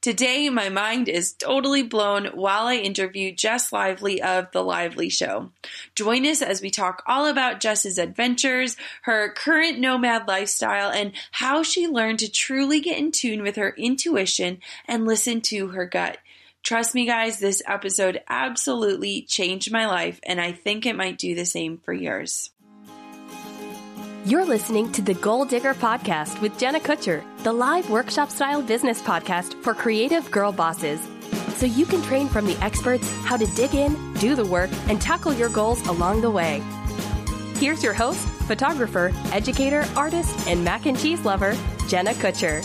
Today, my mind is totally blown while I interview Jess Lively of The Lively Show. Join us as we talk all about Jess's adventures, her current nomad lifestyle, and how she learned to truly get in tune with her intuition and listen to her gut. Trust me, guys, this episode absolutely changed my life, and I think it might do the same for yours. You're listening to the Goal Digger Podcast with Jenna Kutcher, the live workshop style business podcast for creative girl bosses. So you can train from the experts how to dig in, do the work, and tackle your goals along the way. Here's your host, photographer, educator, artist, and mac and cheese lover, Jenna Kutcher.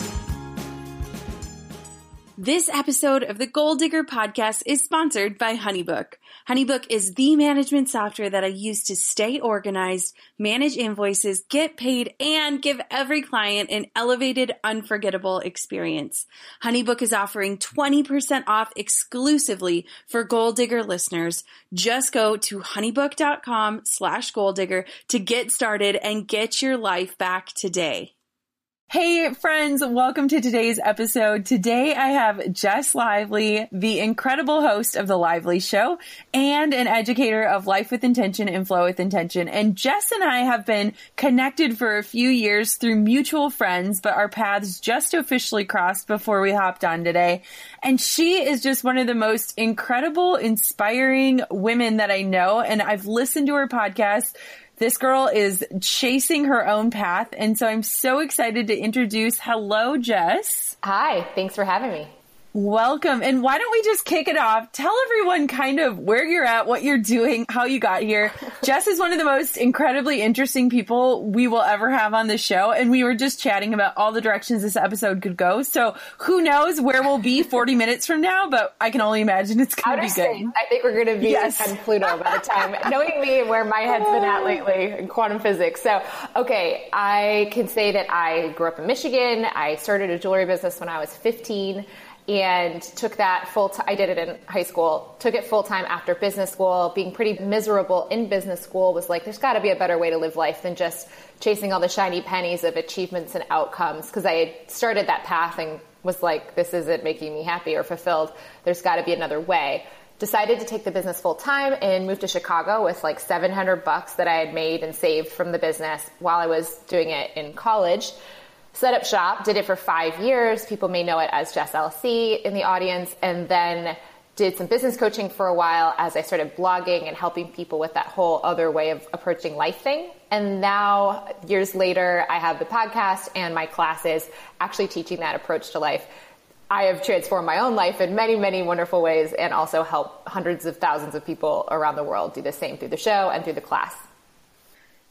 This episode of the Goal Digger podcast is sponsored by Honeybook. Honeybook is the management software that I use to stay organized, manage invoices, get paid, and give every client an elevated, unforgettable experience. Honeybook is offering 20% off exclusively for Goal Digger listeners. Just go to honeybook.com slash goal digger to get started and get your life back today. Hey friends, welcome to today's episode. Today I have Jess Lively, the incredible host of The Lively Show and an educator of Life with Intention and Flow with Intention. And Jess and I have been connected for a few years through mutual friends, but our paths just officially crossed before we hopped on today. And she is just one of the most incredible, inspiring women that I know. And I've listened to her podcast this girl is chasing her own path. And so I'm so excited to introduce Hello, Jess. Hi, thanks for having me. Welcome. And why don't we just kick it off? Tell everyone kind of where you're at, what you're doing, how you got here. Jess is one of the most incredibly interesting people we will ever have on the show. And we were just chatting about all the directions this episode could go. So who knows where we'll be 40 minutes from now, but I can only imagine it's going to be good. I think we're going to be yes. on Pluto by the time, knowing me and where my head's been at oh. lately in quantum physics. So, okay, I can say that I grew up in Michigan. I started a jewelry business when I was 15 and took that full. I did it in high school, took it full time after business school. Being pretty miserable in business school was like, there's got to be a better way to live life than just chasing all the shiny pennies of achievements and outcomes. Because I had started that path and was like, this isn't making me happy or fulfilled. There's got to be another way. Decided to take the business full time and moved to Chicago with like 700 bucks that I had made and saved from the business while I was doing it in college set up shop, did it for five years. People may know it as Jess LC in the audience, and then did some business coaching for a while as I started blogging and helping people with that whole other way of approaching life thing. And now, years later, I have the podcast and my classes actually teaching that approach to life. I have transformed my own life in many, many wonderful ways and also help hundreds of thousands of people around the world do the same through the show and through the class.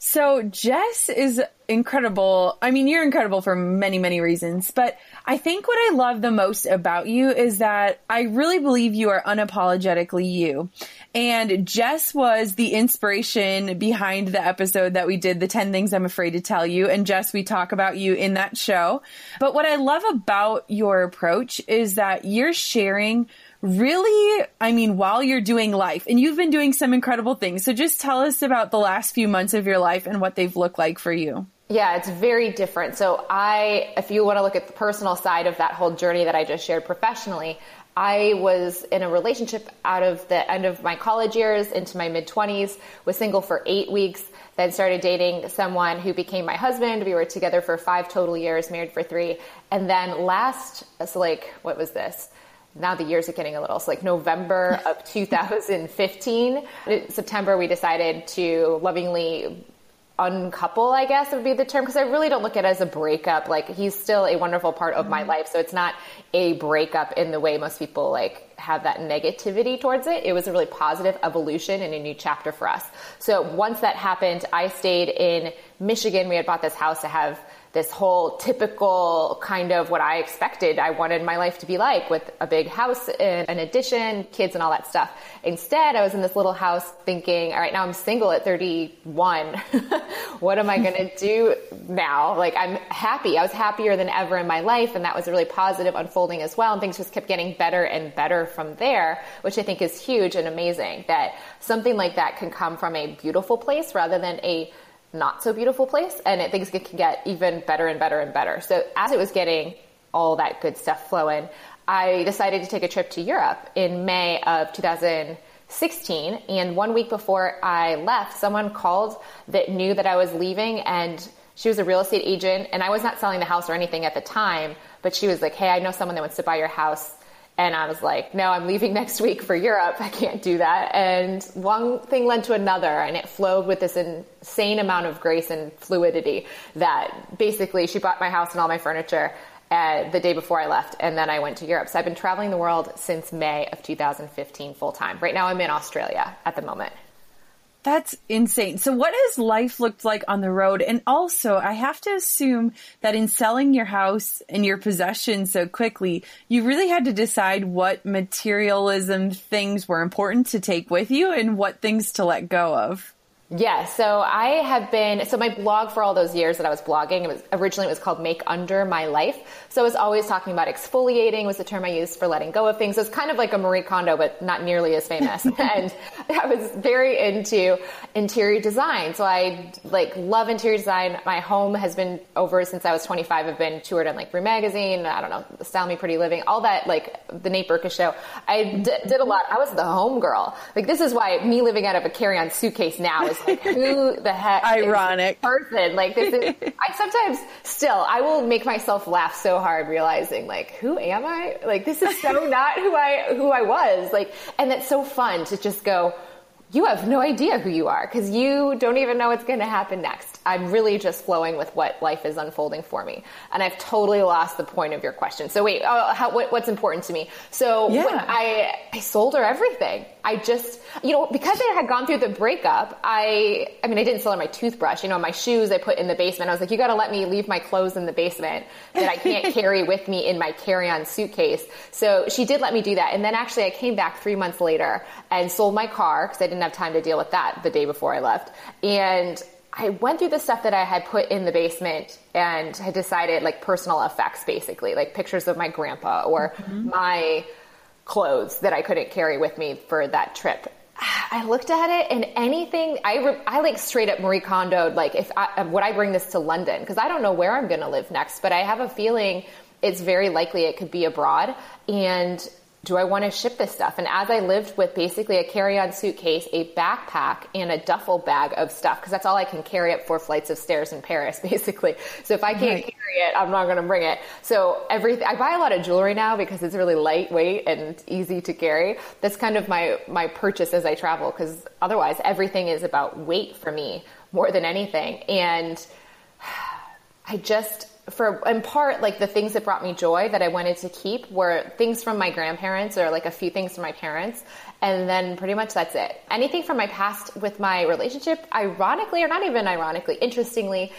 So Jess is incredible. I mean, you're incredible for many, many reasons, but I think what I love the most about you is that I really believe you are unapologetically you. And Jess was the inspiration behind the episode that we did, the 10 things I'm afraid to tell you. And Jess, we talk about you in that show. But what I love about your approach is that you're sharing really, I mean, while you're doing life and you've been doing some incredible things. So just tell us about the last few months of your life and what they've looked like for you. Yeah, it's very different. So I, if you want to look at the personal side of that whole journey that I just shared professionally, I was in a relationship out of the end of my college years into my mid 20s, was single for eight weeks, then started dating someone who became my husband. We were together for five total years, married for three. And then last, so like, what was this? Now the years are getting a little so like november of 2015 september we decided to lovingly uncouple i guess would be the term because i really don't look at it as a breakup. Like he's still a wonderful part of my mm-hmm. life so it's not a breakup in the way most people like have that negativity towards it. It was a really positive evolution and a new chapter for us. So once that happened i stayed in michigan. We had bought this house to have this whole typical kind of what I expected I wanted my life to be like with a big house and an addition, kids and all that stuff. Instead, I was in this little house thinking, all right, now I'm single at 31. what am I going to do now? Like I'm happy. I was happier than ever in my life. And that was a really positive unfolding as well. And things just kept getting better and better from there, which I think is huge and amazing that something like that can come from a beautiful place rather than a not so beautiful place and it, things can get even better and better and better. So as it was getting all that good stuff flowing, I decided to take a trip to Europe in May of 2016. And one week before I left, someone called that knew that I was leaving and she was a real estate agent and I was not selling the house or anything at the time, but she was like, Hey, I know someone that wants to buy your house and I was like, no, I'm leaving next week for Europe. I can't do that. And one thing led to another, and it flowed with this insane amount of grace and fluidity that basically she bought my house and all my furniture uh, the day before I left, and then I went to Europe. So I've been traveling the world since May of 2015 full time. Right now I'm in Australia at the moment. That's insane. So what has life looked like on the road? And also, I have to assume that in selling your house and your possessions so quickly, you really had to decide what materialism things were important to take with you and what things to let go of. Yeah, so I have been so my blog for all those years that I was blogging. It was originally it was called Make Under My Life. So I was always talking about exfoliating was the term I used for letting go of things. It's kind of like a Marie Kondo, but not nearly as famous. and I was very into interior design. So I like love interior design. My home has been over since I was 25. I've been toured on like Rue Magazine. I don't know, Style Me Pretty Living, all that like the Nate Berkus show. I d- did a lot. I was the home girl. Like this is why me living out of a carry-on suitcase now is like, who the heck? Ironic person. Like this is. I sometimes still I will make myself laugh so hard realizing like who am I? Like this is so not who I who I was. Like and it's so fun to just go. You have no idea who you are because you don't even know what's going to happen next. I'm really just flowing with what life is unfolding for me. And I've totally lost the point of your question. So wait, uh, how, what, what's important to me? So yeah. when I, I sold her everything. I just, you know, because I had gone through the breakup, I, I mean, I didn't sell her my toothbrush, you know, my shoes I put in the basement. I was like, you got to let me leave my clothes in the basement that I can't carry with me in my carry-on suitcase. So she did let me do that. And then actually I came back three months later and sold my car because I didn't have time to deal with that the day before I left. And I went through the stuff that I had put in the basement and had decided like personal effects basically, like pictures of my grandpa or mm-hmm. my clothes that I couldn't carry with me for that trip. I looked at it and anything I re, I like straight up Marie Kondo like if I, would I bring this to London because I don't know where I'm going to live next but I have a feeling it's very likely it could be abroad and do I want to ship this stuff? And as I lived with basically a carry-on suitcase, a backpack, and a duffel bag of stuff, because that's all I can carry up four flights of stairs in Paris, basically. So if I can't right. carry it, I'm not going to bring it. So everything, I buy a lot of jewelry now because it's really lightweight and easy to carry. That's kind of my, my purchase as I travel, because otherwise everything is about weight for me more than anything. And I just, for in part like the things that brought me joy that I wanted to keep were things from my grandparents or like a few things from my parents and then pretty much that's it. Anything from my past with my relationship ironically or not even ironically interestingly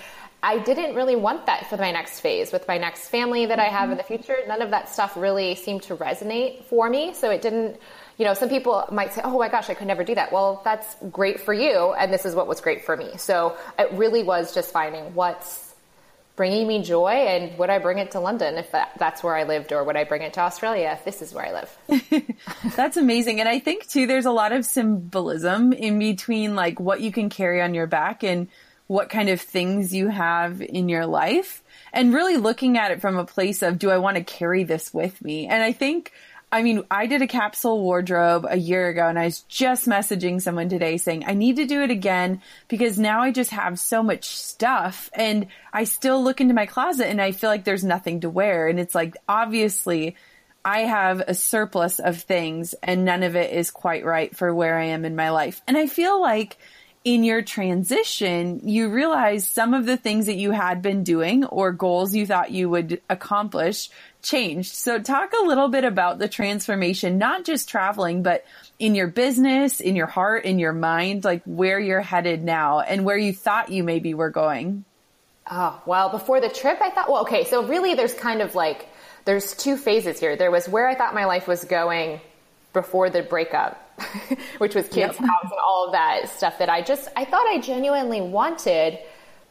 I didn't really want that for my next phase with my next family that I have in the mm-hmm. future. None of that stuff really seemed to resonate for me. So it didn't, you know, some people might say, oh my gosh, I could never do that. Well, that's great for you. And this is what was great for me. So it really was just finding what's bringing me joy and would I bring it to London if that, that's where I lived or would I bring it to Australia if this is where I live? that's amazing. And I think too, there's a lot of symbolism in between like what you can carry on your back and what kind of things you have in your life and really looking at it from a place of, do I want to carry this with me? And I think, I mean, I did a capsule wardrobe a year ago and I was just messaging someone today saying I need to do it again because now I just have so much stuff and I still look into my closet and I feel like there's nothing to wear. And it's like, obviously, I have a surplus of things and none of it is quite right for where I am in my life. And I feel like in your transition, you realize some of the things that you had been doing or goals you thought you would accomplish changed. So talk a little bit about the transformation, not just traveling, but in your business, in your heart, in your mind, like where you're headed now and where you thought you maybe were going. Oh, well, before the trip, I thought, well, okay, so really there's kind of like, there's two phases here. There was where I thought my life was going before the breakup which was kids yep. house and all of that stuff that I just I thought I genuinely wanted.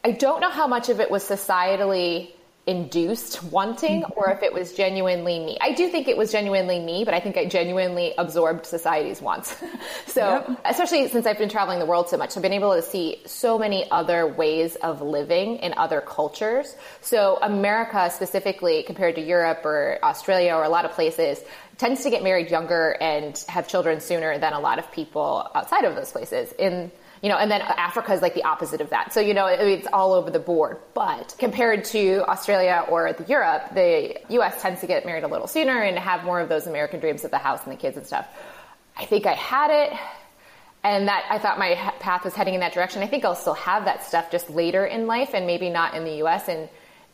I don't know how much of it was societally induced wanting mm-hmm. or if it was genuinely me. I do think it was genuinely me, but I think I genuinely absorbed society's wants. so, yep. especially since I've been traveling the world so much, I've been able to see so many other ways of living in other cultures. So, America specifically compared to Europe or Australia or a lot of places tends to get married younger and have children sooner than a lot of people outside of those places. In you know, and then Africa is like the opposite of that. So, you know, it's all over the board. But compared to Australia or the Europe, the US tends to get married a little sooner and have more of those American dreams of the house and the kids and stuff. I think I had it and that I thought my path was heading in that direction. I think I'll still have that stuff just later in life and maybe not in the US and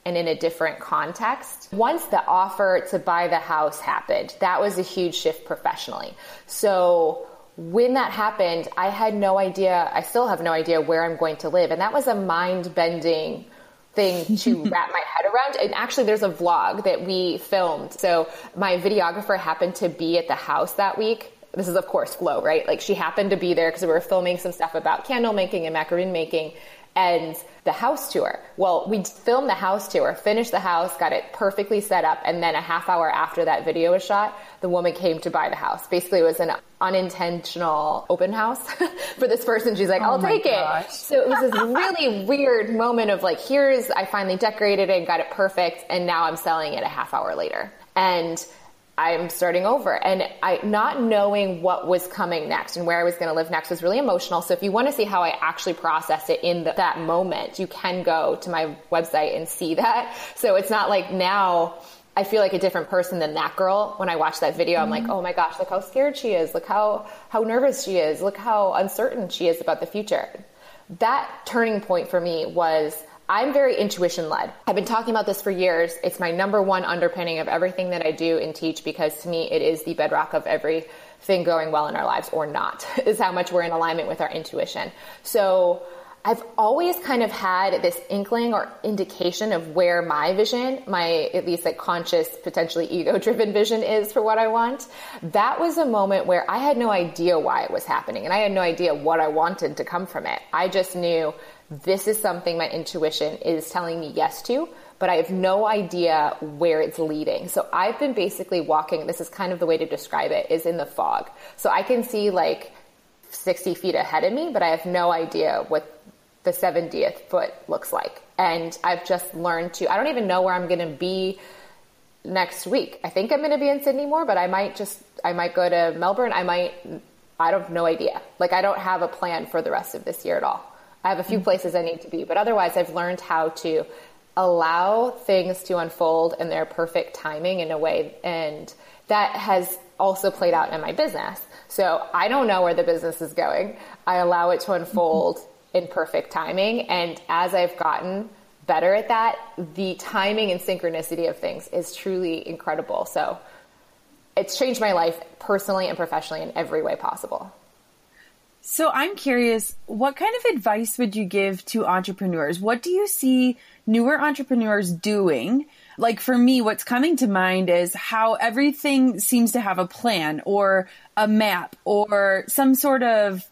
and in a different context. Once the offer to buy the house happened, that was a huge shift professionally. So when that happened, I had no idea, I still have no idea where I'm going to live. And that was a mind bending thing to wrap my head around. And actually, there's a vlog that we filmed. So my videographer happened to be at the house that week. This is, of course, flow, right? Like she happened to be there because we were filming some stuff about candle making and macaroon making and the house tour. Well, we filmed the house tour, finished the house, got it perfectly set up, and then a half hour after that video was shot, the woman came to buy the house. Basically, it was an unintentional open house for this person. She's like, oh I'll oh take gosh. it. So it was this really weird moment of like, here's, I finally decorated it and got it perfect, and now I'm selling it a half hour later. And I'm starting over. And I not knowing what was coming next and where I was going to live next was really emotional. So if you want to see how I actually process it in the, that moment, you can go to my website and see that. So it's not like now I feel like a different person than that girl. When I watch that video, I'm like, mm-hmm. oh my gosh, look how scared she is. Look how, how nervous she is. Look how uncertain she is about the future. That turning point for me was I'm very intuition led. I've been talking about this for years. It's my number one underpinning of everything that I do and teach because to me it is the bedrock of everything going well in our lives or not, is how much we're in alignment with our intuition. So I've always kind of had this inkling or indication of where my vision, my at least like conscious, potentially ego driven vision is for what I want. That was a moment where I had no idea why it was happening and I had no idea what I wanted to come from it. I just knew this is something my intuition is telling me yes to, but I have no idea where it's leading. So I've been basically walking, this is kind of the way to describe it, is in the fog. So I can see like 60 feet ahead of me, but I have no idea what the 70th foot looks like. And I've just learned to, I don't even know where I'm going to be next week. I think I'm going to be in Sydney more, but I might just, I might go to Melbourne. I might, I don't have no idea. Like I don't have a plan for the rest of this year at all. I have a few places I need to be, but otherwise I've learned how to allow things to unfold in their perfect timing in a way. And that has also played out in my business. So I don't know where the business is going. I allow it to unfold mm-hmm. in perfect timing. And as I've gotten better at that, the timing and synchronicity of things is truly incredible. So it's changed my life personally and professionally in every way possible. So I'm curious, what kind of advice would you give to entrepreneurs? What do you see newer entrepreneurs doing? Like for me, what's coming to mind is how everything seems to have a plan or a map or some sort of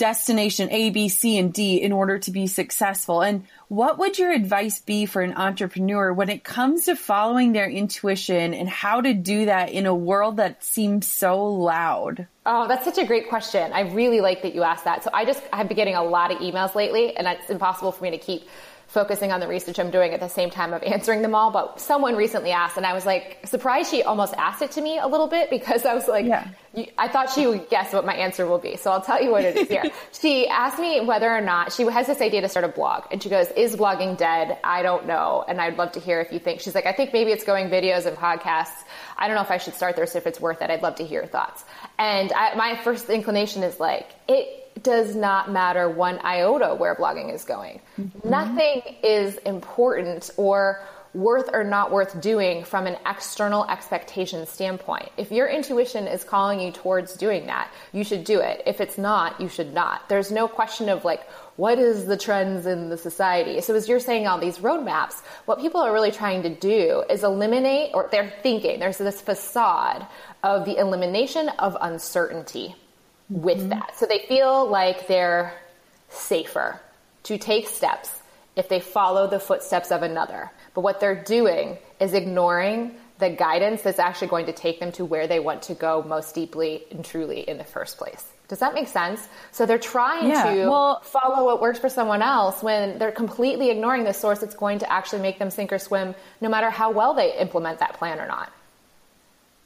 destination A, B, C, and D in order to be successful. And what would your advice be for an entrepreneur when it comes to following their intuition and how to do that in a world that seems so loud? Oh, that's such a great question. I really like that you asked that. So I just have been getting a lot of emails lately and it's impossible for me to keep focusing on the research I'm doing at the same time of answering them all. But someone recently asked, and I was like surprised she almost asked it to me a little bit because I was like, yeah. I thought she would guess what my answer will be. So I'll tell you what it is here. she asked me whether or not she has this idea to start a blog. And she goes, Is blogging dead? I don't know. And I'd love to hear if you think. She's like, I think maybe it's going videos and podcasts. I don't know if I should start this, if it's worth it. I'd love to hear your thoughts. And I, my first inclination is like, it does not matter one iota where blogging is going. Mm-hmm. Nothing is important or worth or not worth doing from an external expectation standpoint. If your intuition is calling you towards doing that, you should do it. If it's not, you should not. There's no question of like, what is the trends in the society? So as you're saying all these roadmaps, what people are really trying to do is eliminate, or they're thinking, there's this facade of the elimination of uncertainty with mm-hmm. that. So they feel like they're safer to take steps if they follow the footsteps of another. But what they're doing is ignoring the guidance that's actually going to take them to where they want to go most deeply and truly in the first place. Does that make sense? So they're trying yeah, to well, follow what works for someone else when they're completely ignoring the source that's going to actually make them sink or swim no matter how well they implement that plan or not.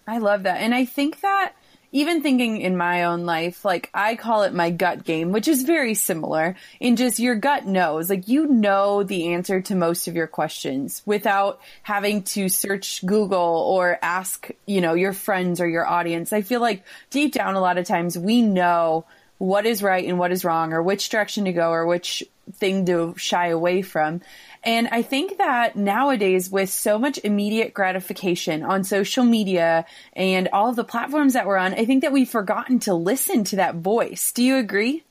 I love that. And I think that even thinking in my own life, like I call it my gut game, which is very similar in just your gut knows, like you know the answer to most of your questions without having to search Google or ask, you know, your friends or your audience. I feel like deep down a lot of times we know what is right and what is wrong or which direction to go or which thing to shy away from. And I think that nowadays with so much immediate gratification on social media and all of the platforms that we're on, I think that we've forgotten to listen to that voice. Do you agree?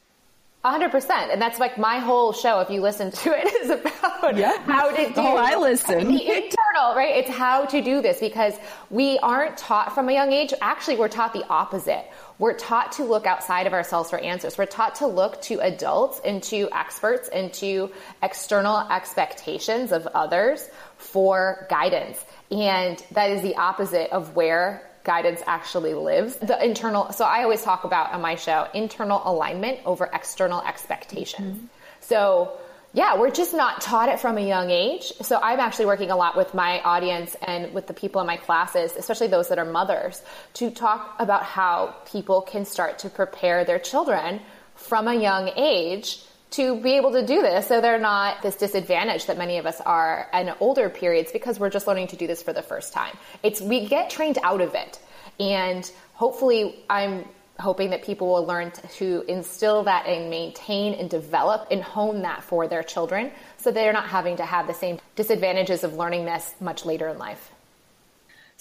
Hundred percent. And that's like my whole show, if you listen to it, is about yeah. how to do Oh, I listen. The internal, right? It's how to do this because we aren't taught from a young age. Actually, we're taught the opposite. We're taught to look outside of ourselves for answers. We're taught to look to adults and to experts and to external expectations of others for guidance. And that is the opposite of where guidance actually lives. The internal, so I always talk about on my show, internal alignment over external expectations. Mm-hmm. So yeah, we're just not taught it from a young age. So I'm actually working a lot with my audience and with the people in my classes, especially those that are mothers, to talk about how people can start to prepare their children from a young age to be able to do this so they're not this disadvantage that many of us are in older periods because we're just learning to do this for the first time. It's we get trained out of it. And hopefully I'm hoping that people will learn to instill that and maintain and develop and hone that for their children so they're not having to have the same disadvantages of learning this much later in life.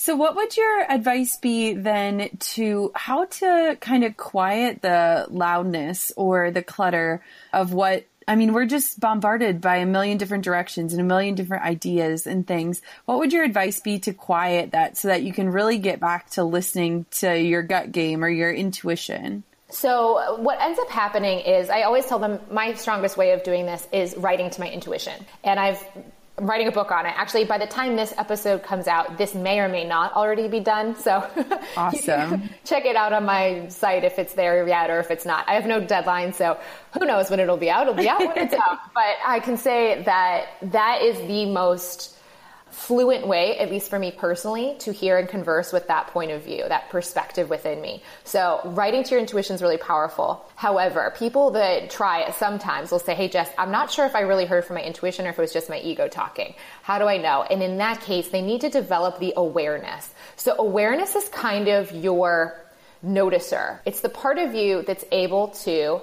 So, what would your advice be then to how to kind of quiet the loudness or the clutter of what? I mean, we're just bombarded by a million different directions and a million different ideas and things. What would your advice be to quiet that so that you can really get back to listening to your gut game or your intuition? So what ends up happening is I always tell them my strongest way of doing this is writing to my intuition. And I've writing a book on it. Actually, by the time this episode comes out, this may or may not already be done. So awesome. check it out on my site if it's there yet or if it's not. I have no deadline, so who knows when it'll be out. It'll be out when it's out. But I can say that that is the most fluent way, at least for me personally, to hear and converse with that point of view, that perspective within me. So writing to your intuition is really powerful. However, people that try it sometimes will say, Hey, Jess, I'm not sure if I really heard from my intuition or if it was just my ego talking. How do I know? And in that case, they need to develop the awareness. So awareness is kind of your noticer. It's the part of you that's able to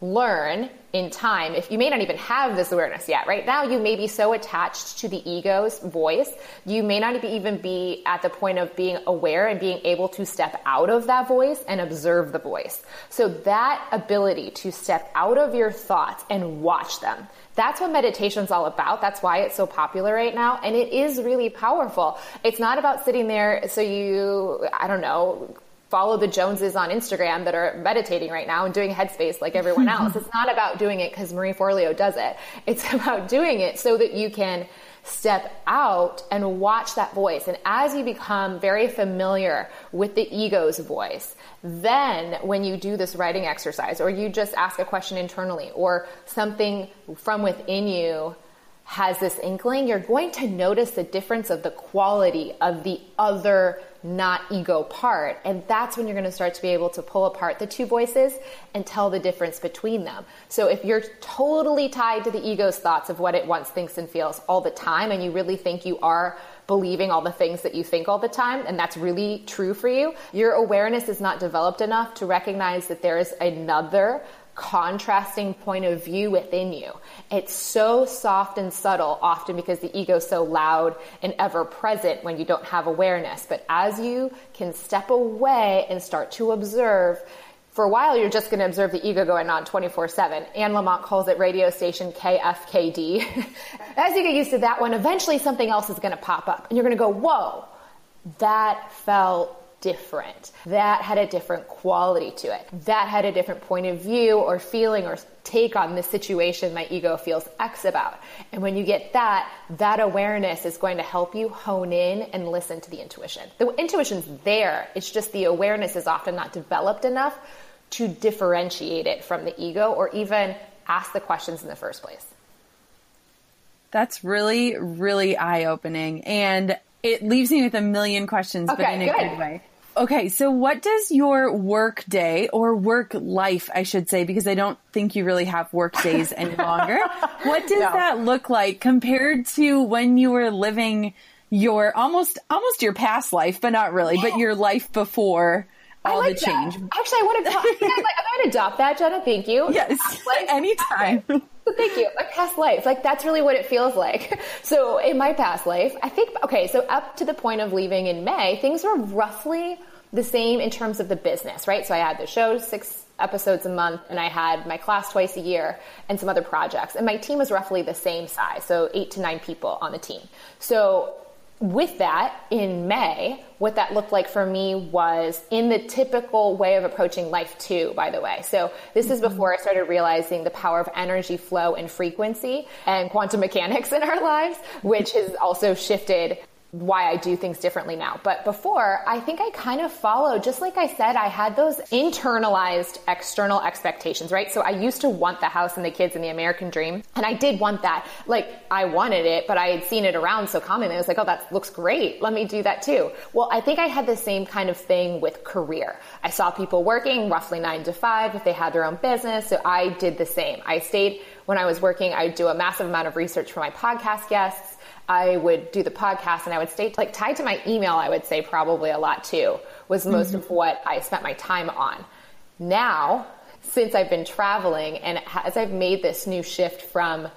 learn in time if you may not even have this awareness yet right now you may be so attached to the ego's voice you may not even be at the point of being aware and being able to step out of that voice and observe the voice so that ability to step out of your thoughts and watch them that's what meditation's all about. That's why it's so popular right now. And it is really powerful. It's not about sitting there so you, I don't know, follow the Joneses on Instagram that are meditating right now and doing headspace like everyone else. it's not about doing it because Marie Forleo does it. It's about doing it so that you can step out and watch that voice. And as you become very familiar with the ego's voice, then when you do this writing exercise or you just ask a question internally or something from within you has this inkling, you're going to notice the difference of the quality of the other not ego part. And that's when you're going to start to be able to pull apart the two voices and tell the difference between them. So if you're totally tied to the ego's thoughts of what it wants, thinks, and feels all the time, and you really think you are believing all the things that you think all the time, and that's really true for you, your awareness is not developed enough to recognize that there is another contrasting point of view within you. It's so soft and subtle often because the ego is so loud and ever present when you don't have awareness. But as you can step away and start to observe, for a while you're just going to observe the ego going on 24-7 anne lamott calls it radio station kfkd as you get used to that one eventually something else is going to pop up and you're going to go whoa that felt different. That had a different quality to it. That had a different point of view or feeling or take on the situation my ego feels X about. And when you get that, that awareness is going to help you hone in and listen to the intuition. The intuition's there. It's just the awareness is often not developed enough to differentiate it from the ego or even ask the questions in the first place. That's really, really eye opening. And it leaves me with a million questions, okay, but in a good. good way. Okay, so what does your work day or work life, I should say, because I don't think you really have work days any longer. what does no. that look like compared to when you were living your almost almost your past life, but not really, but your life before all like the change? Actually, I want to talk. like, I'm going to adopt that, Jenna. Thank you. Yes, anytime. Thank you. My past life. Like that's really what it feels like. So in my past life, I think, okay, so up to the point of leaving in May, things were roughly the same in terms of the business, right? So I had the show six episodes a month and I had my class twice a year and some other projects. And my team was roughly the same size. So eight to nine people on the team. So with that, in May, what that looked like for me was in the typical way of approaching life too, by the way. So this is mm-hmm. before I started realizing the power of energy flow and frequency and quantum mechanics in our lives, which has also shifted why I do things differently now. But before, I think I kind of followed, just like I said, I had those internalized external expectations, right? So I used to want the house and the kids and the American dream. And I did want that. Like, I wanted it, but I had seen it around so commonly. I was like, oh, that looks great. Let me do that too. Well, I think I had the same kind of thing with career. I saw people working roughly nine to five if they had their own business. So I did the same. I stayed when I was working, I would do a massive amount of research for my podcast guests. I would do the podcast and I would stay like tied to my email, I would say probably a lot too, was most mm-hmm. of what I spent my time on. Now, since I've been traveling and as I've made this new shift from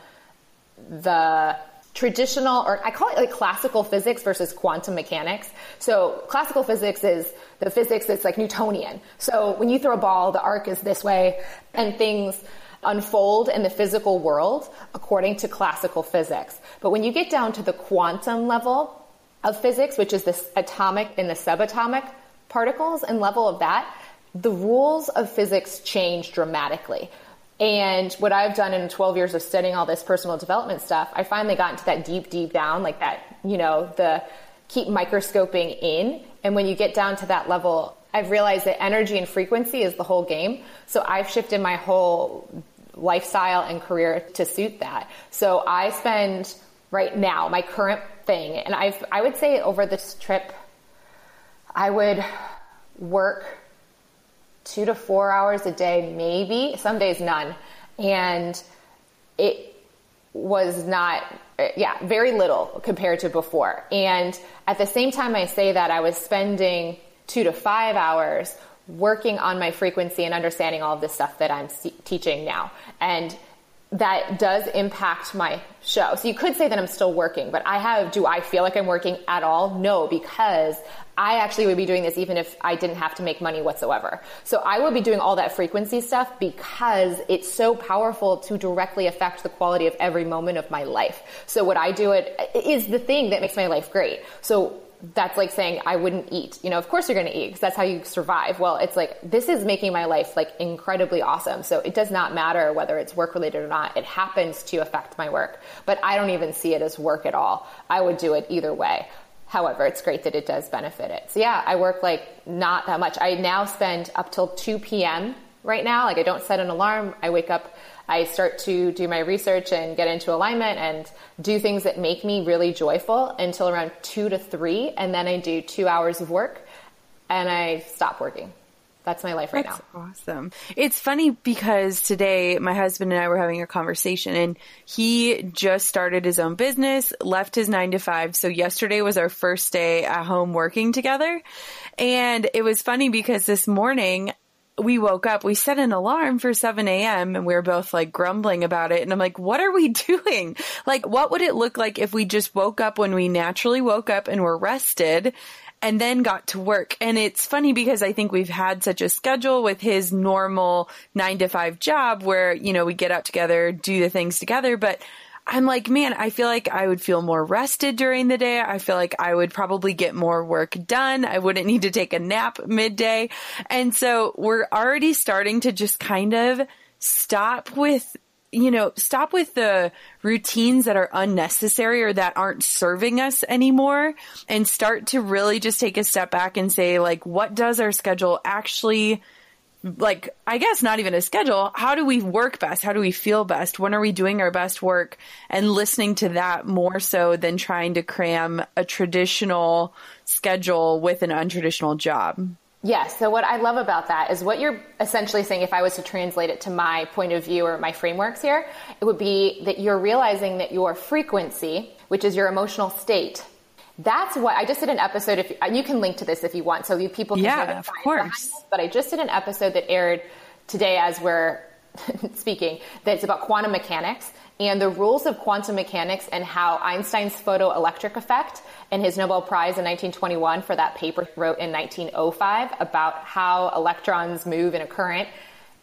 the traditional, or I call it like classical physics versus quantum mechanics. So classical physics is the physics that's like Newtonian. So when you throw a ball, the arc is this way and things unfold in the physical world according to classical physics. But when you get down to the quantum level of physics, which is this atomic and the subatomic particles and level of that, the rules of physics change dramatically. And what I've done in 12 years of studying all this personal development stuff, I finally got into that deep, deep down, like that, you know, the keep microscoping in. And when you get down to that level, I've realized that energy and frequency is the whole game. So I've shifted my whole lifestyle and career to suit that. So I spend right now my current thing, and I've I would say over this trip, I would work two to four hours a day, maybe some days none, and it was not yeah very little compared to before and at the same time i say that i was spending two to five hours working on my frequency and understanding all of this stuff that I'm teaching now. And that does impact my show. So you could say that I'm still working, but I have, do I feel like I'm working at all? No, because I actually would be doing this even if I didn't have to make money whatsoever. So I would be doing all that frequency stuff because it's so powerful to directly affect the quality of every moment of my life. So what I do it is the thing that makes my life great. So that's like saying I wouldn't eat. You know, of course you're going to eat because that's how you survive. Well, it's like this is making my life like incredibly awesome. So it does not matter whether it's work related or not. It happens to affect my work, but I don't even see it as work at all. I would do it either way. However, it's great that it does benefit it. So yeah, I work like not that much. I now spend up till 2 p.m. right now. Like I don't set an alarm. I wake up I start to do my research and get into alignment and do things that make me really joyful until around two to three. And then I do two hours of work and I stop working. That's my life right That's now. Awesome. It's funny because today my husband and I were having a conversation and he just started his own business, left his nine to five. So yesterday was our first day at home working together. And it was funny because this morning we woke up, we set an alarm for 7 a.m. and we were both like grumbling about it. And I'm like, what are we doing? Like, what would it look like if we just woke up when we naturally woke up and were rested and then got to work? And it's funny because I think we've had such a schedule with his normal nine to five job where, you know, we get out together, do the things together, but I'm like, man, I feel like I would feel more rested during the day. I feel like I would probably get more work done. I wouldn't need to take a nap midday. And so we're already starting to just kind of stop with you know, stop with the routines that are unnecessary or that aren't serving us anymore and start to really just take a step back and say, like, what does our schedule actually like I guess not even a schedule. How do we work best? How do we feel best? When are we doing our best work? And listening to that more so than trying to cram a traditional schedule with an untraditional job. Yes. So what I love about that is what you're essentially saying. If I was to translate it to my point of view or my frameworks here, it would be that you're realizing that your frequency, which is your emotional state, that's what I just did an episode. If you can link to this if you want, so you people can yeah, of course. But I just did an episode that aired today as we're speaking. That's about quantum mechanics and the rules of quantum mechanics and how Einstein's photoelectric effect and his Nobel Prize in 1921 for that paper he wrote in 1905 about how electrons move in a current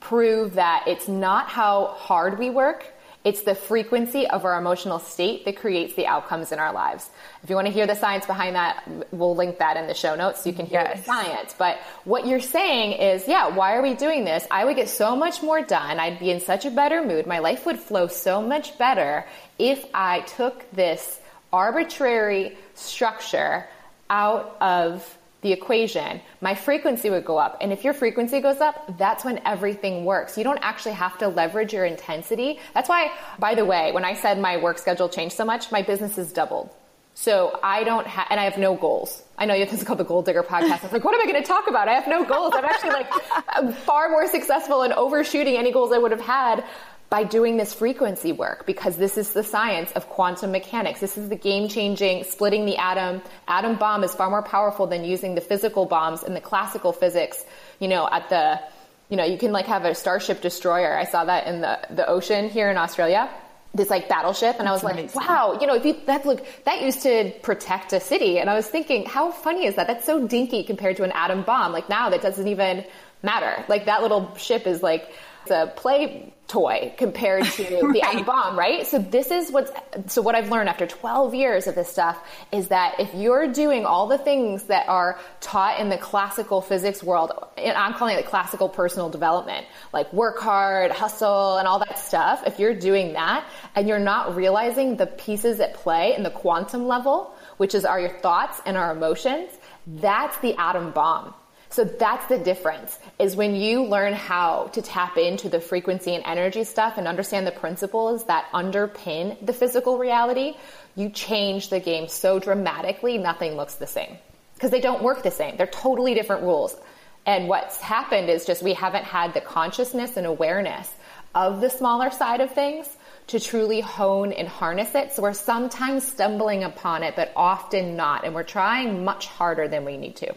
prove that it's not how hard we work it's the frequency of our emotional state that creates the outcomes in our lives. If you want to hear the science behind that, we'll link that in the show notes so you can hear yes. the science. But what you're saying is, yeah, why are we doing this? I would get so much more done. I'd be in such a better mood. My life would flow so much better if I took this arbitrary structure out of the equation, my frequency would go up. And if your frequency goes up, that's when everything works. You don't actually have to leverage your intensity. That's why, by the way, when I said my work schedule changed so much, my business has doubled. So I don't have, and I have no goals. I know this is called the Goal Digger podcast. Like, what am I going to talk about? I have no goals. I'm actually like I'm far more successful in overshooting any goals I would have had by doing this frequency work because this is the science of quantum mechanics. This is the game changing splitting the atom. Atom bomb is far more powerful than using the physical bombs in the classical physics, you know, at the, you know, you can like have a starship destroyer. I saw that in the, the ocean here in Australia. This like battleship, and That's I was amazing. like, "Wow, you know, if you, that look that used to protect a city." And I was thinking, how funny is that? That's so dinky compared to an atom bomb. Like now, that doesn't even matter. Like that little ship is like a play toy compared to the right. bomb, right? So this is what's, so what I've learned after 12 years of this stuff is that if you're doing all the things that are taught in the classical physics world, and I'm calling it classical personal development, like work hard, hustle, and all that stuff, if you're doing that and you're not realizing the pieces at play in the quantum level, which is are your thoughts and our emotions, that's the atom bomb. So that's the difference is when you learn how to tap into the frequency and energy stuff and understand the principles that underpin the physical reality, you change the game so dramatically, nothing looks the same. Because they don't work the same. They're totally different rules. And what's happened is just we haven't had the consciousness and awareness of the smaller side of things to truly hone and harness it. So we're sometimes stumbling upon it, but often not. And we're trying much harder than we need to.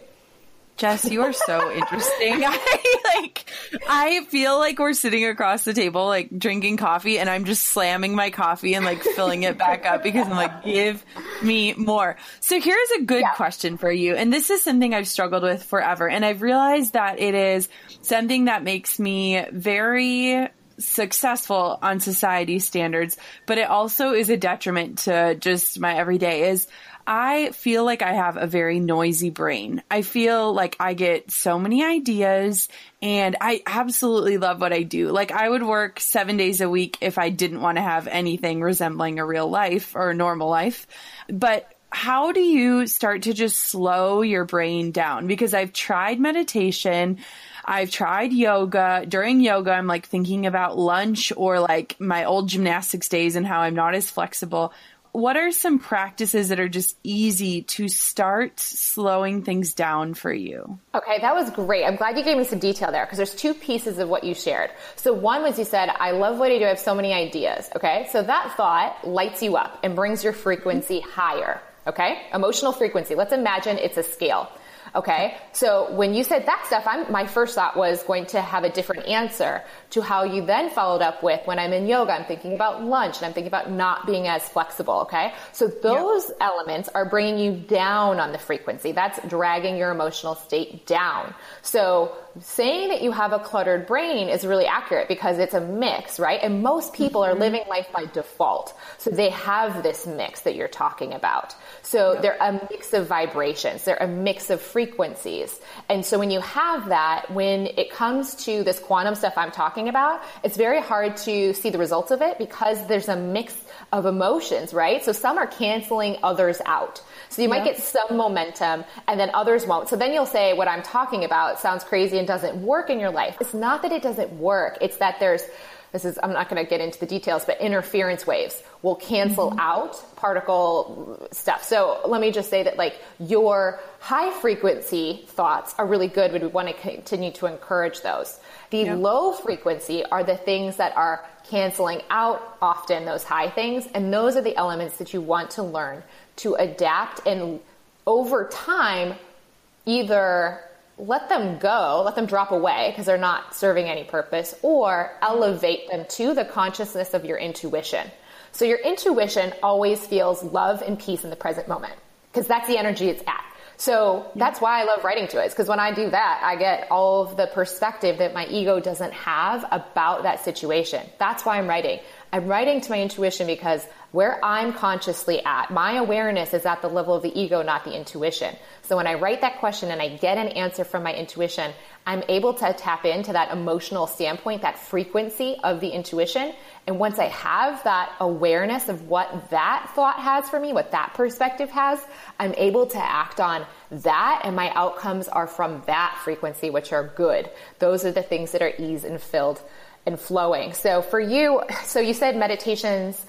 Jess, you are so interesting. I like I feel like we're sitting across the table like drinking coffee and I'm just slamming my coffee and like filling it back up because I'm like give me more. So here's a good yeah. question for you. And this is something I've struggled with forever and I've realized that it is something that makes me very successful on society standards, but it also is a detriment to just my everyday is I feel like I have a very noisy brain. I feel like I get so many ideas and I absolutely love what I do. Like I would work seven days a week if I didn't want to have anything resembling a real life or a normal life. But how do you start to just slow your brain down? Because I've tried meditation. I've tried yoga. During yoga, I'm like thinking about lunch or like my old gymnastics days and how I'm not as flexible what are some practices that are just easy to start slowing things down for you? Okay, that was great. I'm glad you gave me some detail there because there's two pieces of what you shared. So one was you said, I love what I do. I have so many ideas. Okay. So that thought lights you up and brings your frequency higher. Okay. Emotional frequency. Let's imagine it's a scale. Okay. So when you said that stuff, I'm, my first thought was going to have a different answer to how you then followed up with when I'm in yoga, I'm thinking about lunch and I'm thinking about not being as flexible. Okay. So those yep. elements are bringing you down on the frequency. That's dragging your emotional state down. So saying that you have a cluttered brain is really accurate because it's a mix, right? And most people are mm-hmm. living life by default. So they have this mix that you're talking about. So yep. they're a mix of vibrations. They're a mix of frequencies. And so when you have that, when it comes to this quantum stuff I'm talking about, it's very hard to see the results of it because there's a mix of emotions, right? So some are canceling others out. So you might get some momentum and then others won't. So then you'll say what I'm talking about sounds crazy and doesn't work in your life. It's not that it doesn't work. It's that there's this is, I'm not going to get into the details, but interference waves will cancel mm-hmm. out particle stuff. So let me just say that like your high frequency thoughts are really good. We want to continue to encourage those. The low frequency are the things that are canceling out often those high things. And those are the elements that you want to learn to adapt and over time either let them go, let them drop away because they're not serving any purpose, or elevate them to the consciousness of your intuition. So your intuition always feels love and peace in the present moment because that's the energy it's at. So that's why I love writing to it. Because when I do that, I get all of the perspective that my ego doesn't have about that situation. That's why I'm writing. I'm writing to my intuition because where I'm consciously at, my awareness is at the level of the ego, not the intuition. So when I write that question and I get an answer from my intuition, I'm able to tap into that emotional standpoint, that frequency of the intuition. And once I have that awareness of what that thought has for me, what that perspective has, I'm able to act on that and my outcomes are from that frequency, which are good. Those are the things that are ease and filled and flowing. So for you, so you said meditations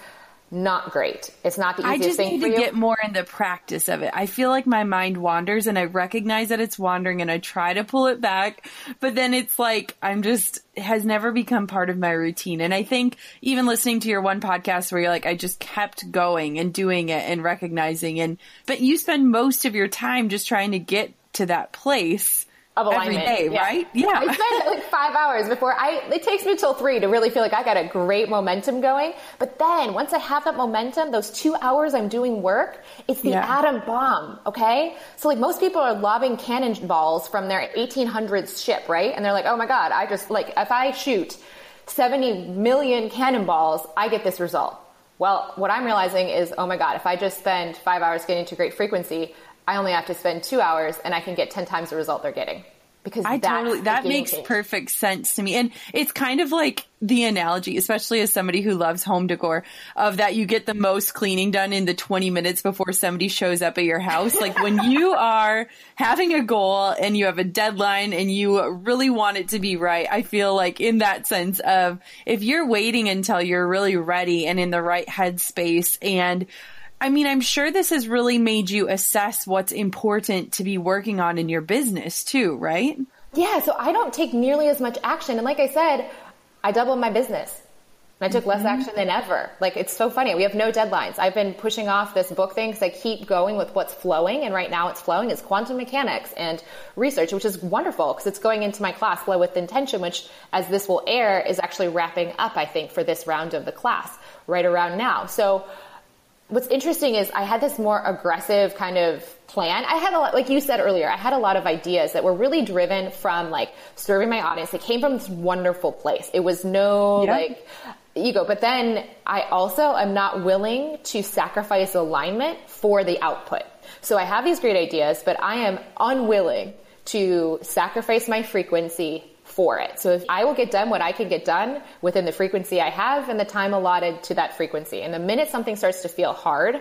not great. It's not the easiest thing for you. I just need to get more in the practice of it. I feel like my mind wanders and I recognize that it's wandering and I try to pull it back, but then it's like I'm just has never become part of my routine. And I think even listening to your one podcast where you're like I just kept going and doing it and recognizing and but you spend most of your time just trying to get to that place of alignment. Every day, yeah. right? Yeah. I spend like five hours before I, it takes me till three to really feel like I got a great momentum going. But then once I have that momentum, those two hours I'm doing work, it's the yeah. atom bomb. Okay. So like most people are lobbing cannonballs from their 1800s ship, right? And they're like, oh my God, I just like, if I shoot 70 million cannonballs, I get this result. Well, what I'm realizing is, oh my God, if I just spend five hours getting to great frequency, I only have to spend two hours and I can get 10 times the result they're getting. Because I totally, that makes change. perfect sense to me. And it's kind of like the analogy, especially as somebody who loves home decor of that you get the most cleaning done in the 20 minutes before somebody shows up at your house. Like when you are having a goal and you have a deadline and you really want it to be right, I feel like in that sense of if you're waiting until you're really ready and in the right headspace and I mean, I'm sure this has really made you assess what's important to be working on in your business too, right? Yeah, so I don't take nearly as much action. And like I said, I doubled my business. I took less mm-hmm. action than ever. Like it's so funny. We have no deadlines. I've been pushing off this book thing because I keep going with what's flowing, and right now it's flowing. It's quantum mechanics and research, which is wonderful because it's going into my class, Flow with Intention, which, as this will air, is actually wrapping up. I think for this round of the class right around now. So what's interesting is I had this more aggressive kind of plan. I had a lot, like you said earlier, I had a lot of ideas that were really driven from like serving my audience. It came from this wonderful place. It was no yeah. like ego, but then I also am not willing to sacrifice alignment for the output. So I have these great ideas, but I am unwilling to sacrifice my frequency for it. So if I will get done what I can get done within the frequency I have and the time allotted to that frequency. And the minute something starts to feel hard,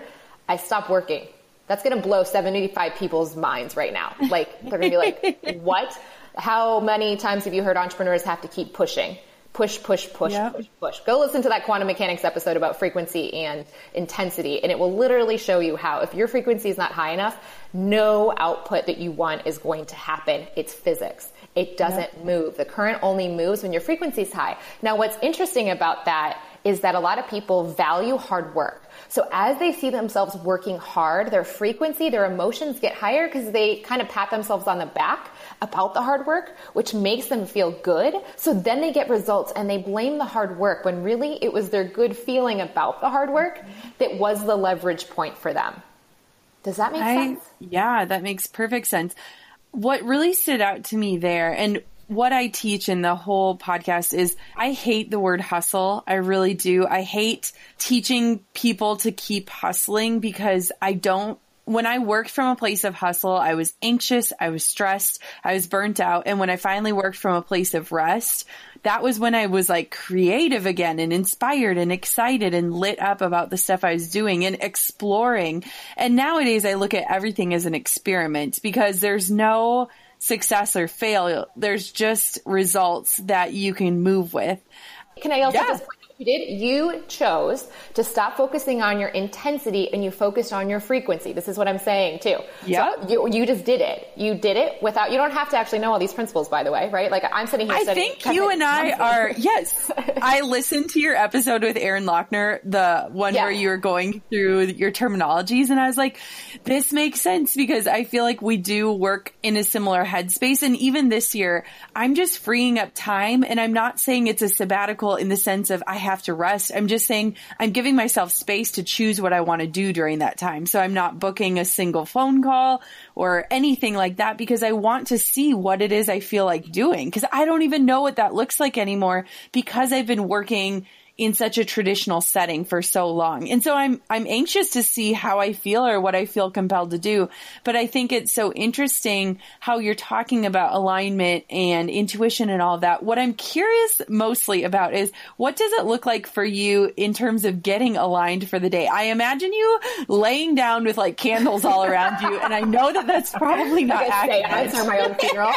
I stop working. That's going to blow 75 people's minds right now. Like they're going to be like, what? How many times have you heard entrepreneurs have to keep pushing? Push, push, push, yep. push, push. Go listen to that quantum mechanics episode about frequency and intensity, and it will literally show you how if your frequency is not high enough, no output that you want is going to happen. It's physics. It doesn't move. The current only moves when your frequency is high. Now, what's interesting about that is that a lot of people value hard work. So as they see themselves working hard, their frequency, their emotions get higher because they kind of pat themselves on the back about the hard work, which makes them feel good. So then they get results and they blame the hard work when really it was their good feeling about the hard work that was the leverage point for them. Does that make I, sense? Yeah, that makes perfect sense what really stood out to me there and what I teach in the whole podcast is I hate the word hustle. I really do. I hate teaching people to keep hustling because I don't when I worked from a place of hustle, I was anxious, I was stressed, I was burnt out. And when I finally worked from a place of rest, that was when I was like creative again and inspired and excited and lit up about the stuff I was doing and exploring. And nowadays I look at everything as an experiment because there's no success or fail. There's just results that you can move with. Can I also yeah. just you did, you chose to stop focusing on your intensity and you focused on your frequency. This is what I'm saying too. Yeah. So you, you just did it. You did it without, you don't have to actually know all these principles, by the way, right? Like I'm sitting here. I think you and I are, yes. I listened to your episode with Erin Loechner, the one yeah. where you were going through your terminologies and I was like, this makes sense because I feel like we do work in a similar headspace. And even this year, I'm just freeing up time and I'm not saying it's a sabbatical in the sense of I have to rest. I'm just saying I'm giving myself space to choose what I want to do during that time. So I'm not booking a single phone call or anything like that because I want to see what it is I feel like doing because I don't even know what that looks like anymore because I've been working in such a traditional setting for so long. And so I'm, I'm anxious to see how I feel or what I feel compelled to do. But I think it's so interesting how you're talking about alignment and intuition and all that. What I'm curious mostly about is what does it look like for you in terms of getting aligned for the day? I imagine you laying down with like candles all around you. And I know that that's probably not accurate. Answer my own funeral.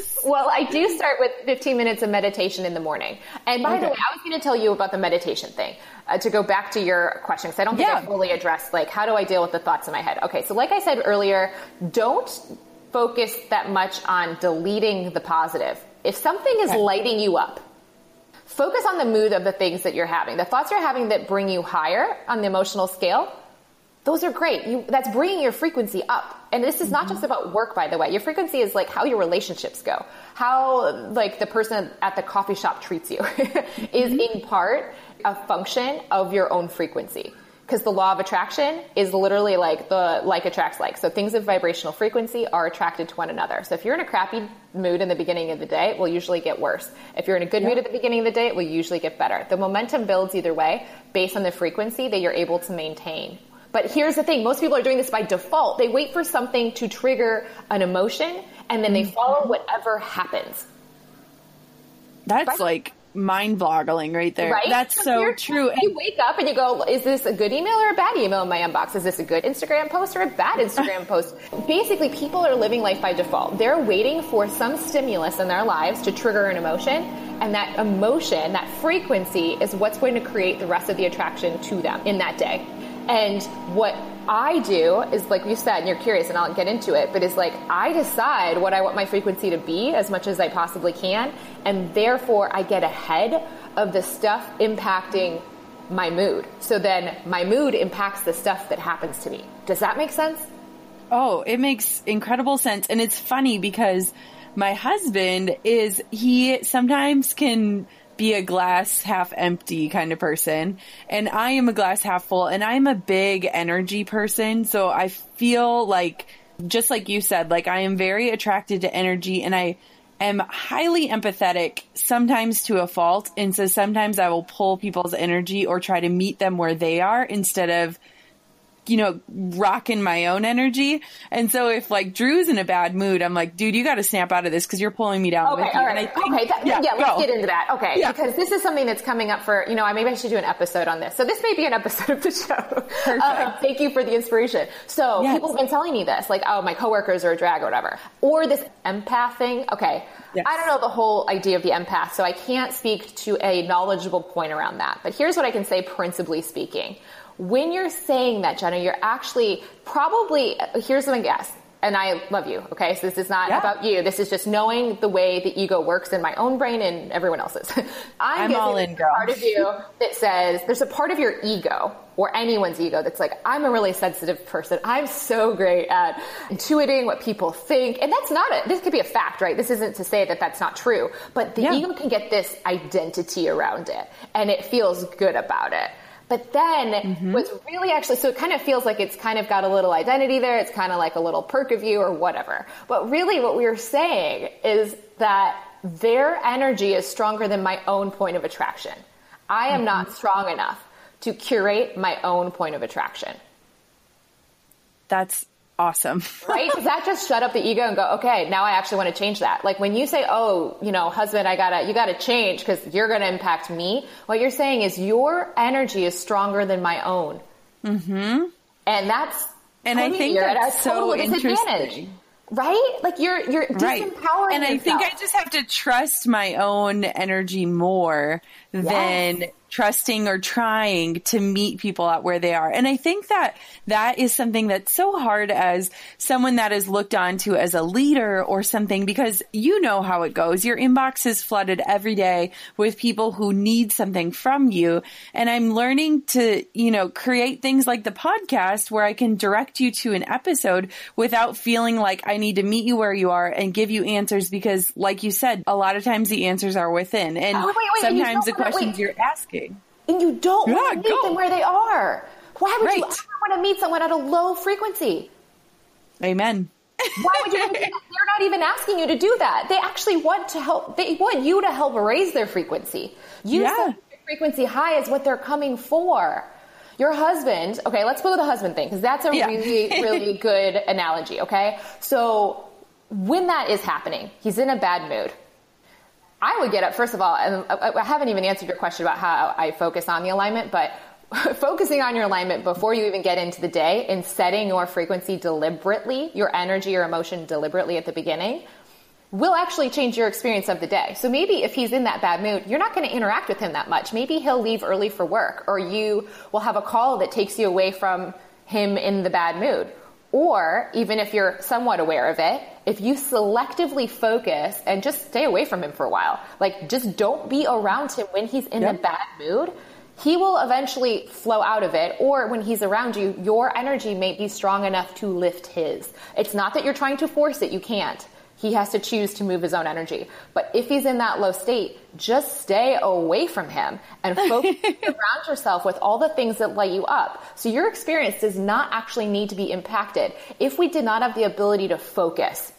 well, I do start with 15 minutes of meditation in the morning. And by okay. the way, I was going to tell you about the meditation thing. Uh, to go back to your question, because I don't think yeah. I fully addressed like how do I deal with the thoughts in my head. Okay, so like I said earlier, don't focus that much on deleting the positive. If something is okay. lighting you up, focus on the mood of the things that you're having. The thoughts you're having that bring you higher on the emotional scale, those are great. You, that's bringing your frequency up. And this is not mm-hmm. just about work, by the way. Your frequency is like how your relationships go, how like the person at the coffee shop treats you is mm-hmm. in part a function of your own frequency. Because the law of attraction is literally like the like attracts like. So things of vibrational frequency are attracted to one another. So if you're in a crappy mood in the beginning of the day, it will usually get worse. If you're in a good mood at the beginning of the day, it will usually get better. The momentum builds either way based on the frequency that you're able to maintain but here's the thing. Most people are doing this by default. They wait for something to trigger an emotion and then they mm-hmm. follow whatever happens. That's right? like mind boggling right there. Right? That's so true. You wake up and you go, is this a good email or a bad email in my inbox? Is this a good Instagram post or a bad Instagram post? Basically, people are living life by default. They're waiting for some stimulus in their lives to trigger an emotion. And that emotion, that frequency is what's going to create the rest of the attraction to them in that day. And what I do is like you said, and you're curious, and I'll get into it, but it's like I decide what I want my frequency to be as much as I possibly can, and therefore I get ahead of the stuff impacting my mood. So then my mood impacts the stuff that happens to me. Does that make sense? Oh, it makes incredible sense. And it's funny because my husband is, he sometimes can be a glass half empty kind of person. And I am a glass half full and I'm a big energy person. So I feel like, just like you said, like I am very attracted to energy and I, am highly empathetic, sometimes to a fault. And so sometimes I will pull people's energy or try to meet them where they are instead of you know, rocking my own energy. And so if like Drew's in a bad mood, I'm like, dude, you got to snap out of this because you're pulling me down. Okay, with you. right. Think, okay, that, yeah, yeah let's get into that. Okay, yeah. because this is something that's coming up for, you know, I maybe I should do an episode on this. So this may be an episode of the show. Uh, thank you for the inspiration. So yes. people have been telling me this, like, oh, my coworkers are a drag or whatever. Or this empath thing. Okay. Yes. I don't know the whole idea of the empath, so I can't speak to a knowledgeable point around that. But here's what I can say principally speaking when you're saying that, Jenna, you're actually probably, here's my guess. And I love you. Okay. So this is not yeah. about you. This is just knowing the way the ego works in my own brain and everyone else's. I'm, I'm all in, girl. part of you that says there's a part of your ego or anyone's ego that's like, I'm a really sensitive person. I'm so great at intuiting what people think. And that's not it. This could be a fact, right? This isn't to say that that's not true, but the yeah. ego can get this identity around it and it feels good about it. But then mm-hmm. what's really actually, so it kind of feels like it's kind of got a little identity there. It's kind of like a little perk of you or whatever. But really what we are saying is that their energy is stronger than my own point of attraction. I am mm-hmm. not strong enough to curate my own point of attraction. That's awesome. right? Does that just shut up the ego and go, okay, now I actually want to change that? Like when you say, oh, you know, husband, I gotta, you gotta change because you're gonna impact me. What you're saying is your energy is stronger than my own. Mm-hmm. And that's, and I think that's so interesting. Right? Like you're, you're right. disempowering And I yourself. think I just have to trust my own energy more yes. than trusting or trying to meet people at where they are. And I think that that is something that's so hard as someone that is looked on to as a leader or something because you know how it goes. Your inbox is flooded every day with people who need something from you. And I'm learning to, you know, create things like the podcast where I can direct you to an episode without feeling like I need to meet you where you are and give you answers because like you said, a lot of times the answers are within. And oh, wait, wait, sometimes the questions wait. you're asking and you don't yeah, want to meet go. them where they are. Why would right. you ever want to meet someone at a low frequency? Amen. Why would you? They're not even asking you to do that. They actually want to help. They want you to help raise their frequency. You yeah. set frequency high is what they're coming for. Your husband. Okay, let's go to the husband thing because that's a yeah. really, really good analogy. Okay, so when that is happening, he's in a bad mood. I would get up, first of all, and I haven't even answered your question about how I focus on the alignment, but focusing on your alignment before you even get into the day and setting your frequency deliberately, your energy or emotion deliberately at the beginning, will actually change your experience of the day. So maybe if he's in that bad mood, you're not going to interact with him that much. Maybe he'll leave early for work or you will have a call that takes you away from him in the bad mood. Or even if you're somewhat aware of it, if you selectively focus and just stay away from him for a while, like just don't be around him when he's in yep. a bad mood, he will eventually flow out of it. Or when he's around you, your energy may be strong enough to lift his. It's not that you're trying to force it, you can't. He has to choose to move his own energy. But if he's in that low state, just stay away from him and focus around yourself with all the things that light you up. So your experience does not actually need to be impacted if we did not have the ability to focus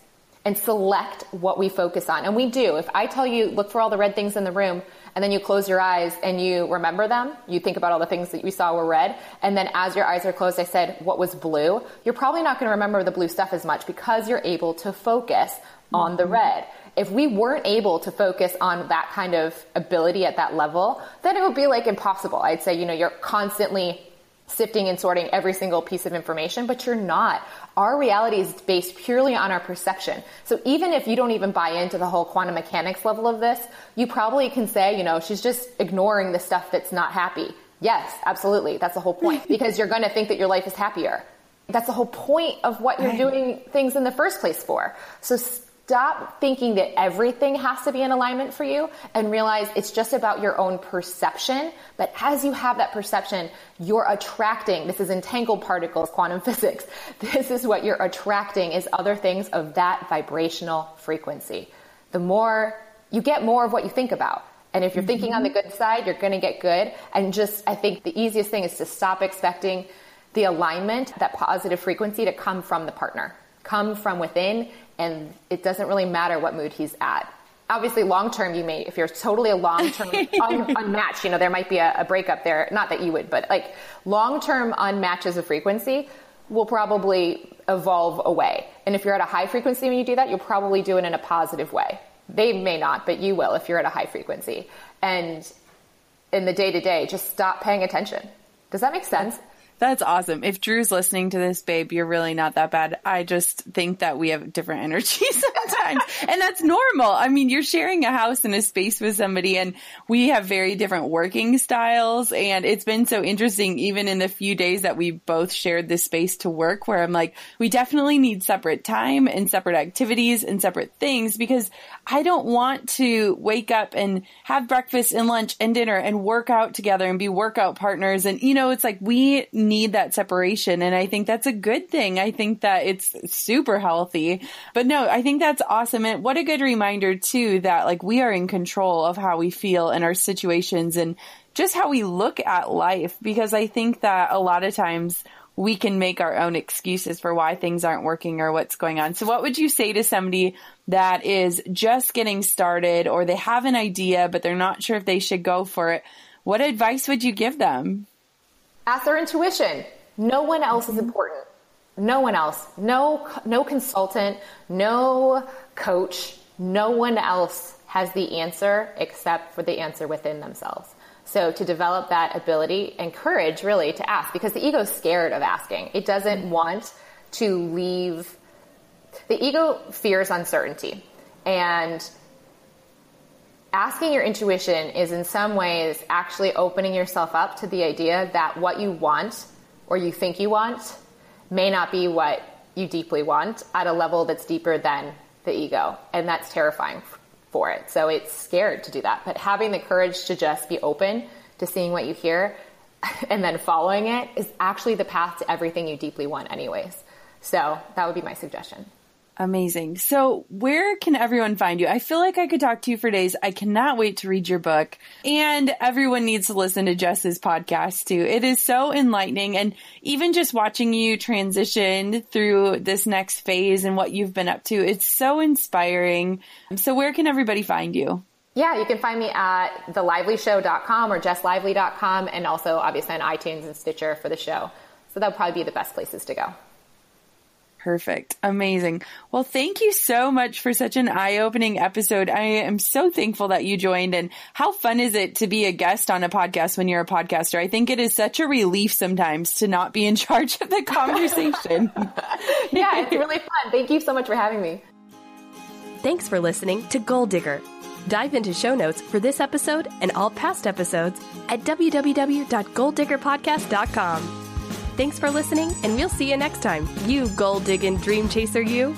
and select what we focus on. And we do. If I tell you, look for all the red things in the room, and then you close your eyes and you remember them. You think about all the things that you saw were red. And then as your eyes are closed, I said, what was blue? You're probably not going to remember the blue stuff as much because you're able to focus on the mm-hmm. red. If we weren't able to focus on that kind of ability at that level, then it would be like impossible. I'd say, you know, you're constantly sifting and sorting every single piece of information, but you're not. Our reality is based purely on our perception. So even if you don't even buy into the whole quantum mechanics level of this, you probably can say, you know, she's just ignoring the stuff that's not happy. Yes, absolutely. That's the whole point because you're going to think that your life is happier. That's the whole point of what you're doing things in the first place for. So stop thinking that everything has to be in alignment for you and realize it's just about your own perception. But as you have that perception, you're attracting, this is entangled particles, quantum physics. This is what you're attracting is other things of that vibrational frequency. The more you get more of what you think about. And if you're thinking on the mm-hmm. good side, you're going to get good. And just, I think the easiest thing is to stop expecting the alignment, that positive frequency to come from the partner, come from within. And it doesn't really matter what mood he's at. Obviously, long term, you may, if you're totally a long term un- unmatched, you know, there might be a, a breakup there. Not that you would, but like long term unmatches of frequency will probably evolve away. And if you're at a high frequency when you do that, you'll probably do it in a positive way. They may not, but you will if you're at a high frequency. And in the day to day, just stop paying attention. Does that make sense? That's awesome. If Drew's listening to this, babe, you're really not that bad. I just think that we have different energies sometimes. and that's normal. I mean, you're sharing a house and a space with somebody and we have very different working styles. And it's been so interesting, even in the few days that we both shared this space to work where I'm like, we definitely need separate time and separate activities and separate things because I don't want to wake up and have breakfast and lunch and dinner and work out together and be workout partners. And, you know, it's like we need that separation. And I think that's a good thing. I think that it's super healthy. But no, I think that's awesome. And what a good reminder too that like we are in control of how we feel in our situations and just how we look at life. Because I think that a lot of times we can make our own excuses for why things aren't working or what's going on. So what would you say to somebody that is just getting started or they have an idea, but they're not sure if they should go for it? What advice would you give them? Ask their intuition. No one else is important. No one else. No, no consultant, no coach, no one else has the answer except for the answer within themselves. So to develop that ability and courage really to ask because the ego's scared of asking. It doesn't want to leave the ego fears uncertainty and asking your intuition is in some ways actually opening yourself up to the idea that what you want or you think you want may not be what you deeply want at a level that's deeper than the ego. And that's terrifying for it. So it's scared to do that. But having the courage to just be open to seeing what you hear and then following it is actually the path to everything you deeply want, anyways. So that would be my suggestion. Amazing. So, where can everyone find you? I feel like I could talk to you for days. I cannot wait to read your book. And everyone needs to listen to Jess's podcast too. It is so enlightening. And even just watching you transition through this next phase and what you've been up to, it's so inspiring. So, where can everybody find you? Yeah, you can find me at thelively.show.com or jesslively.com and also obviously on iTunes and Stitcher for the show. So, that'll probably be the best places to go. Perfect. Amazing. Well, thank you so much for such an eye opening episode. I am so thankful that you joined and how fun is it to be a guest on a podcast when you're a podcaster? I think it is such a relief sometimes to not be in charge of the conversation. yeah, it's really fun. Thank you so much for having me. Thanks for listening to Goal Digger. Dive into show notes for this episode and all past episodes at www.goaldiggerpodcast.com. Thanks for listening, and we'll see you next time. You gold digging dream chaser, you.